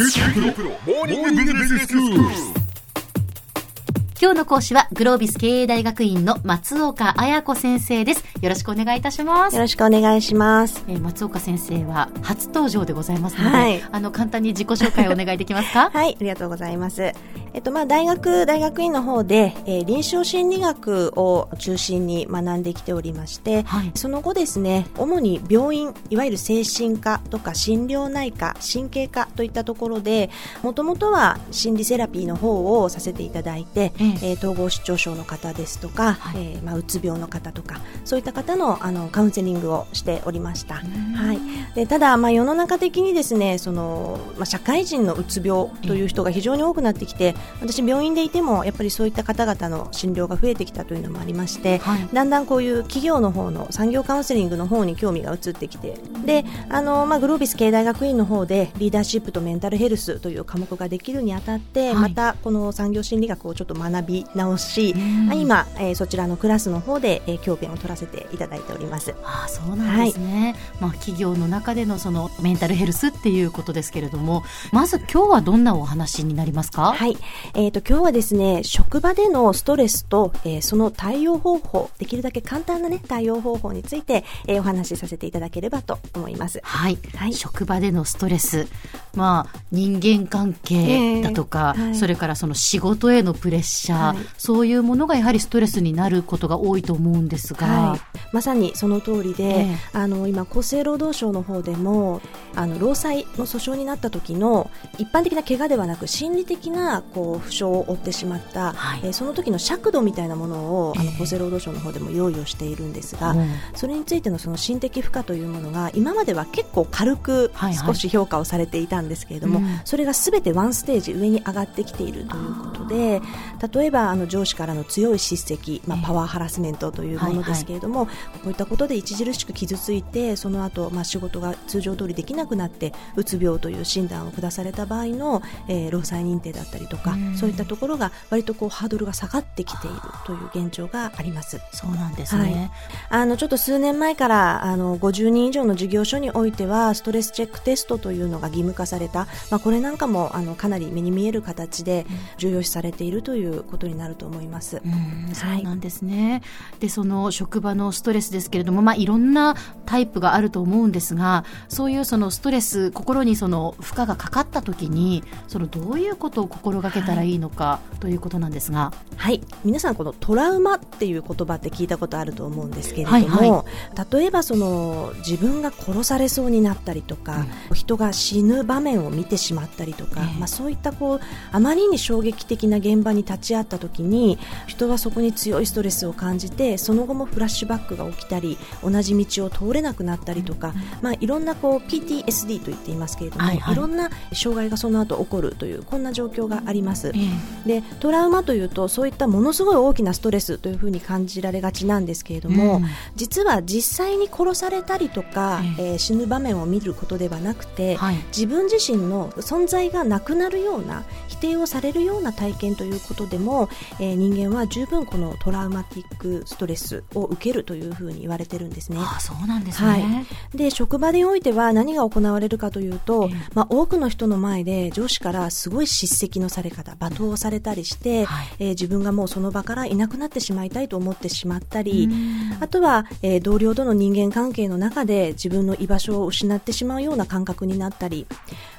今日の講師はグロービス経営大学院の松岡彩子先生です。よろしくお願いいたします。よろしくお願いします。えー松岡先生は初登場でございますので、はいあの簡単に自己紹介をお願いできますか？はい、ありがとうございます。えっと、まあ、大学、大学院の方で、えー臨床心理学を中心に学んできておりまして、はいその後ですね、主に病院、いわゆる精神科とか心療内科、神経科といったところで、もともとは心理セラピーの方をさせていただいて、えええー統合失調症の方ですとか、はいえーまあ、うつ病の方とか、そういった方のあのカウンセリングをしておりました。はい。でただ、まあ、世の中的にですねその、まあ、社会人のうつ病という人が非常に多くなってきて私、病院でいてもやっぱりそういった方々の診療が増えてきたというのもありまして、はい。だんだんこういう企業の方の産業カウンセリングの方に興味が移ってきてであの、まあ、グロービス経営大学院の方でリーダーシップとメンタルヘルスという科目ができるにあたって、はい。またこの産業心理学をちょっと学び直し、うん。今、えーそちらのクラスの方で、えー教鞭を取らせていただいております。ああそうなんですね、まあ、企業の中でのそのメンタルヘルスっていうことですけれどもまず今日はどんなお話になりますか？はい。えっ、と、今日はですね、職場でのストレスと、えーその対応方法、できるだけ簡単なね、対応方法について、えーお話しさせていただければと思います。はい、はい。職場でのストレス、まあ、人間関係だとか、ええはい。それからその仕事へのプレッシャー、はい。そういうものがやはりストレスになることが多いと思うんですが、はい、まさにその通りで、ええ。あの今、厚生労働省の方でもあの労災の訴訟になった時の一般的な怪我ではなく心理的なこう負傷を負ってしまった、はい。えーその時の尺度みたいなものを、あえ。えの厚生労働省の方でも用意をしているんですが、うん。それについてのその心的負荷というものが今までは結構軽くはいはい。少し評価をされていたんですけれども、うん。それがすべてワンステージ上に上がってきているということで例えばあの上司からの強い叱責、まあええ。パワーハラスメントというものですけれども、こういったことで著しく傷ついてその後、まあ仕事が通常通りできなくなってうつ病という診断を下された場合の、えー労災認定だったりとか、うんそういったところが割とこうハードルが下がってきているという現状があります。そうなんですね。あのちょっと数年前からあの50人以上の事業所においてはストレスチェックテストというのが義務化された、まあ、これなんかもあのかなり目に見える形で重要視されているということになると思います。うんそうなんですね。で、その職場のストレスですけれども、まあ、いろんなタイプがあると思うんですが、そういうそのストレス、心にその負荷がかかった時に、そのどういうことを心がけたらいいのかということなんですが、はい。皆さんこのトラウマっていう言葉って聞いたことあると思うんですけれども、はいは例えばその自分が殺されそうになったりとか、人が死ぬ場面を見てしまったりとか、ええ。まあ、そういったこうあまりに衝撃的な現場に立ち会った時に人はそこに強いストレスを感じてその後もフラッシュバックが起きたり同じ道を通れなくなったりとか、まあ、いろんなこう PTSD と言っていますけれども、はいはい。いろんな障害がその後起こるというこんな状況があります。ええ。でトラウマというとそういったものすごい大きなストレスというふうに感じられがちなんですけれども、うん。実は実際に殺されたりとか、え。えー死ぬ場面を見ることではなくて、はい。自分自身の存在がなくなるような否定をされるような体験ということでも、えー人間は十分このトラウマティックストレスを受けるというふうに言われてるんですね。あそうなんですね。はい、で職場においては何が行われるかというと、ええ。まあ、多くの人の前で上司からすごい叱責のされ方罵倒をされたりして、はい。えー自分がもうその場からいなくなってしまいたいと思ってしまったりうん。あとは、えー同僚との人間関係の中で自分の居場所を失ってしまうような感覚になったり、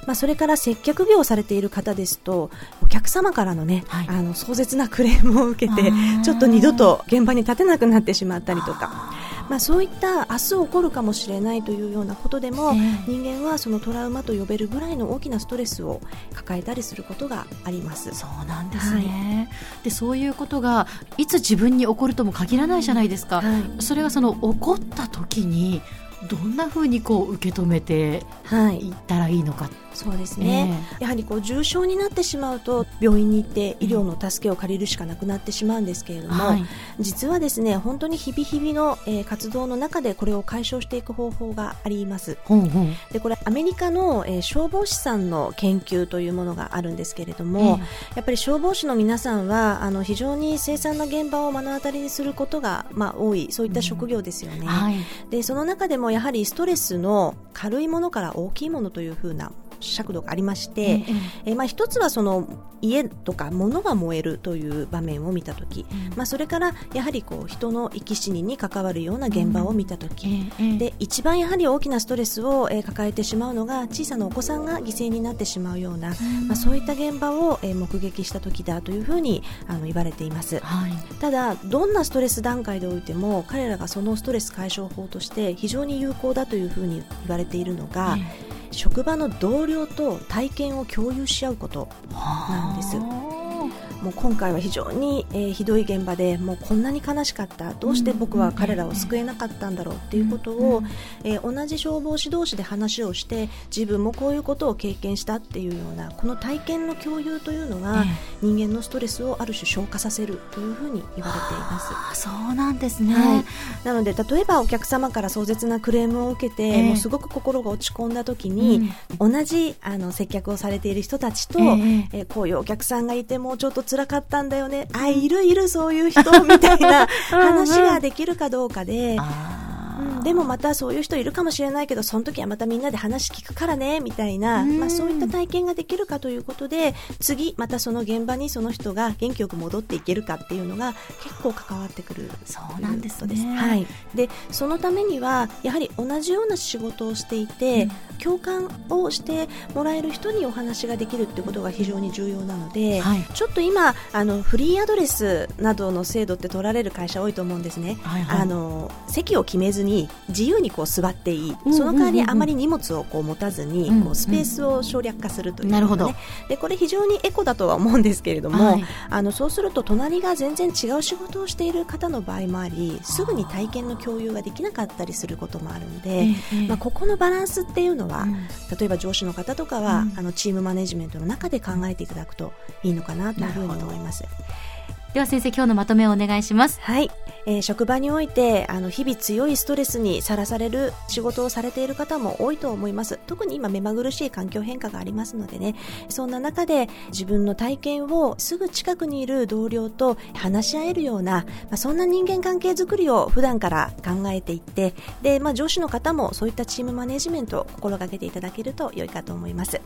まあ、それから接客業をされている方ですとお客様からの,、ねはい。あの壮絶なクレームを受けてちょっと二度と現場に立てなくなってしまったりとか。まあ、そういった明日起こるかもしれないというようなことでも、ええ。人間はそのトラウマと呼べるぐらいの大きなストレスを抱えたりすることがあります。そうなんですね、でそういうことがいつ自分に起こるとも限らないじゃないですか、はい。それがその起こった時にどんなふうにこう受け止めてはい。いったらいいのか、そうですね、やはりこう重症になってしまうと病院に行って医療の助けを借りるしかなくなってしまうんですけれども、はい。実はですね本当に日々日々の、えー活動の中でこれを解消していく方法があります。ほうほう。でこれアメリカの、えー消防士さんの研究というものがあるんですけれども、やっぱり消防士の皆さんはあの非常に凄惨な現場を目の当たりにすることが、まあ、多いそういった職業ですよね。はい。でその中でもやはりストレスの軽いものから大きいものというふうな尺度がありまして、えー、まあ、一つはその家とか物が燃えるという場面を見た時、まあ、それからやはりこう人の生き死にに関わるような現場を見た時、で一番やはり大きなストレスを、えー、抱えてしまうのが小さなお子さんが犠牲になってしまうような、まあ、そういった現場を、えー、目撃した時だというふうにあの言われています、はい、ただどんなストレス段階でおいても彼らがそのストレス解消法として非常に有効だというふうに言われているのが、職場の同僚と体験を共有し合うことなんです。もう今回は非常に、えー、ひどい現場でもうこんなに悲しかった。どうして僕は彼らを救えなかったんだろうっていうことを、えー、同じ消防士同士で話をして自分もこういうことを経験したっていうようなこの体験の共有というのが、人間のストレスをある種消化させるというふうに言われています。そうなんですね、はい、なので例えばお客様から壮絶なクレームを受けて、えー、もうすごく心が落ち込んだ時に、うん、同じあの接客をされている人たちと、えー、えー、こういうお客さんがいてもうちょっと辛かったんだよね、あ、いるいるそういう人？みたいな話ができるかどうかで、うん、でもまたそういう人いるかもしれないけどその時はまたみんなで話聞くからねみたいな、まあ、そういった体験ができるかということで次またその現場にその人が元気よく戻っていけるかっていうのが結構関わってくるそうなんですね。はい、でそのためにはやはり同じような仕事をしていて、うん、共感をしてもらえる人にお話ができるってことが非常に重要なので、はい、ちょっと今あのフリーアドレスなどの制度って取られる会社多いと思うんですね、はいはい、あの席を決めずに自由にこう座っていい、その代わりあまり荷物をこう持たずに、こうスペースを省略化するという、ね、なるほど。でこれ非常にエコだとは思うんですけれども、はい、あのそうすると隣が全然違う仕事をしている方の場合もありすぐに体験の共有ができなかったりすることもあるので、まあ、ここのバランスっていうのは、うん、例えば上司の方とかは、うん、あのチームマネジメントの中で考えていただくといいのかなというふうに思います。では先生今日のまとめをお願いします。はい、えー、職場においてあの日々強いストレスにさらされる仕事をされている方も多いと思います。特に今目まぐるしい環境変化がありますのでね。そんな中で自分の体験をすぐ近くにいる同僚と話し合えるような、まあ、そんな人間関係づくりを普段から考えていってで、まあ、上司の方もそういったチームマネジメントを心がけていただけると良いかと思います。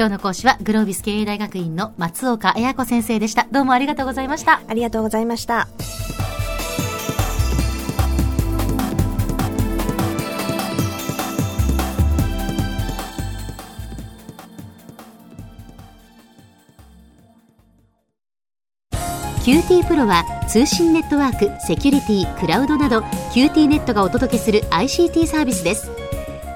今日の講師はグロービス経営大学院の松岡彩子先生でした。どうもありがとうございました。ありがとうございました。QT プロは通信ネットワーク、セキュリティ、クラウドなど QT ネットがお届けする ICT サービスです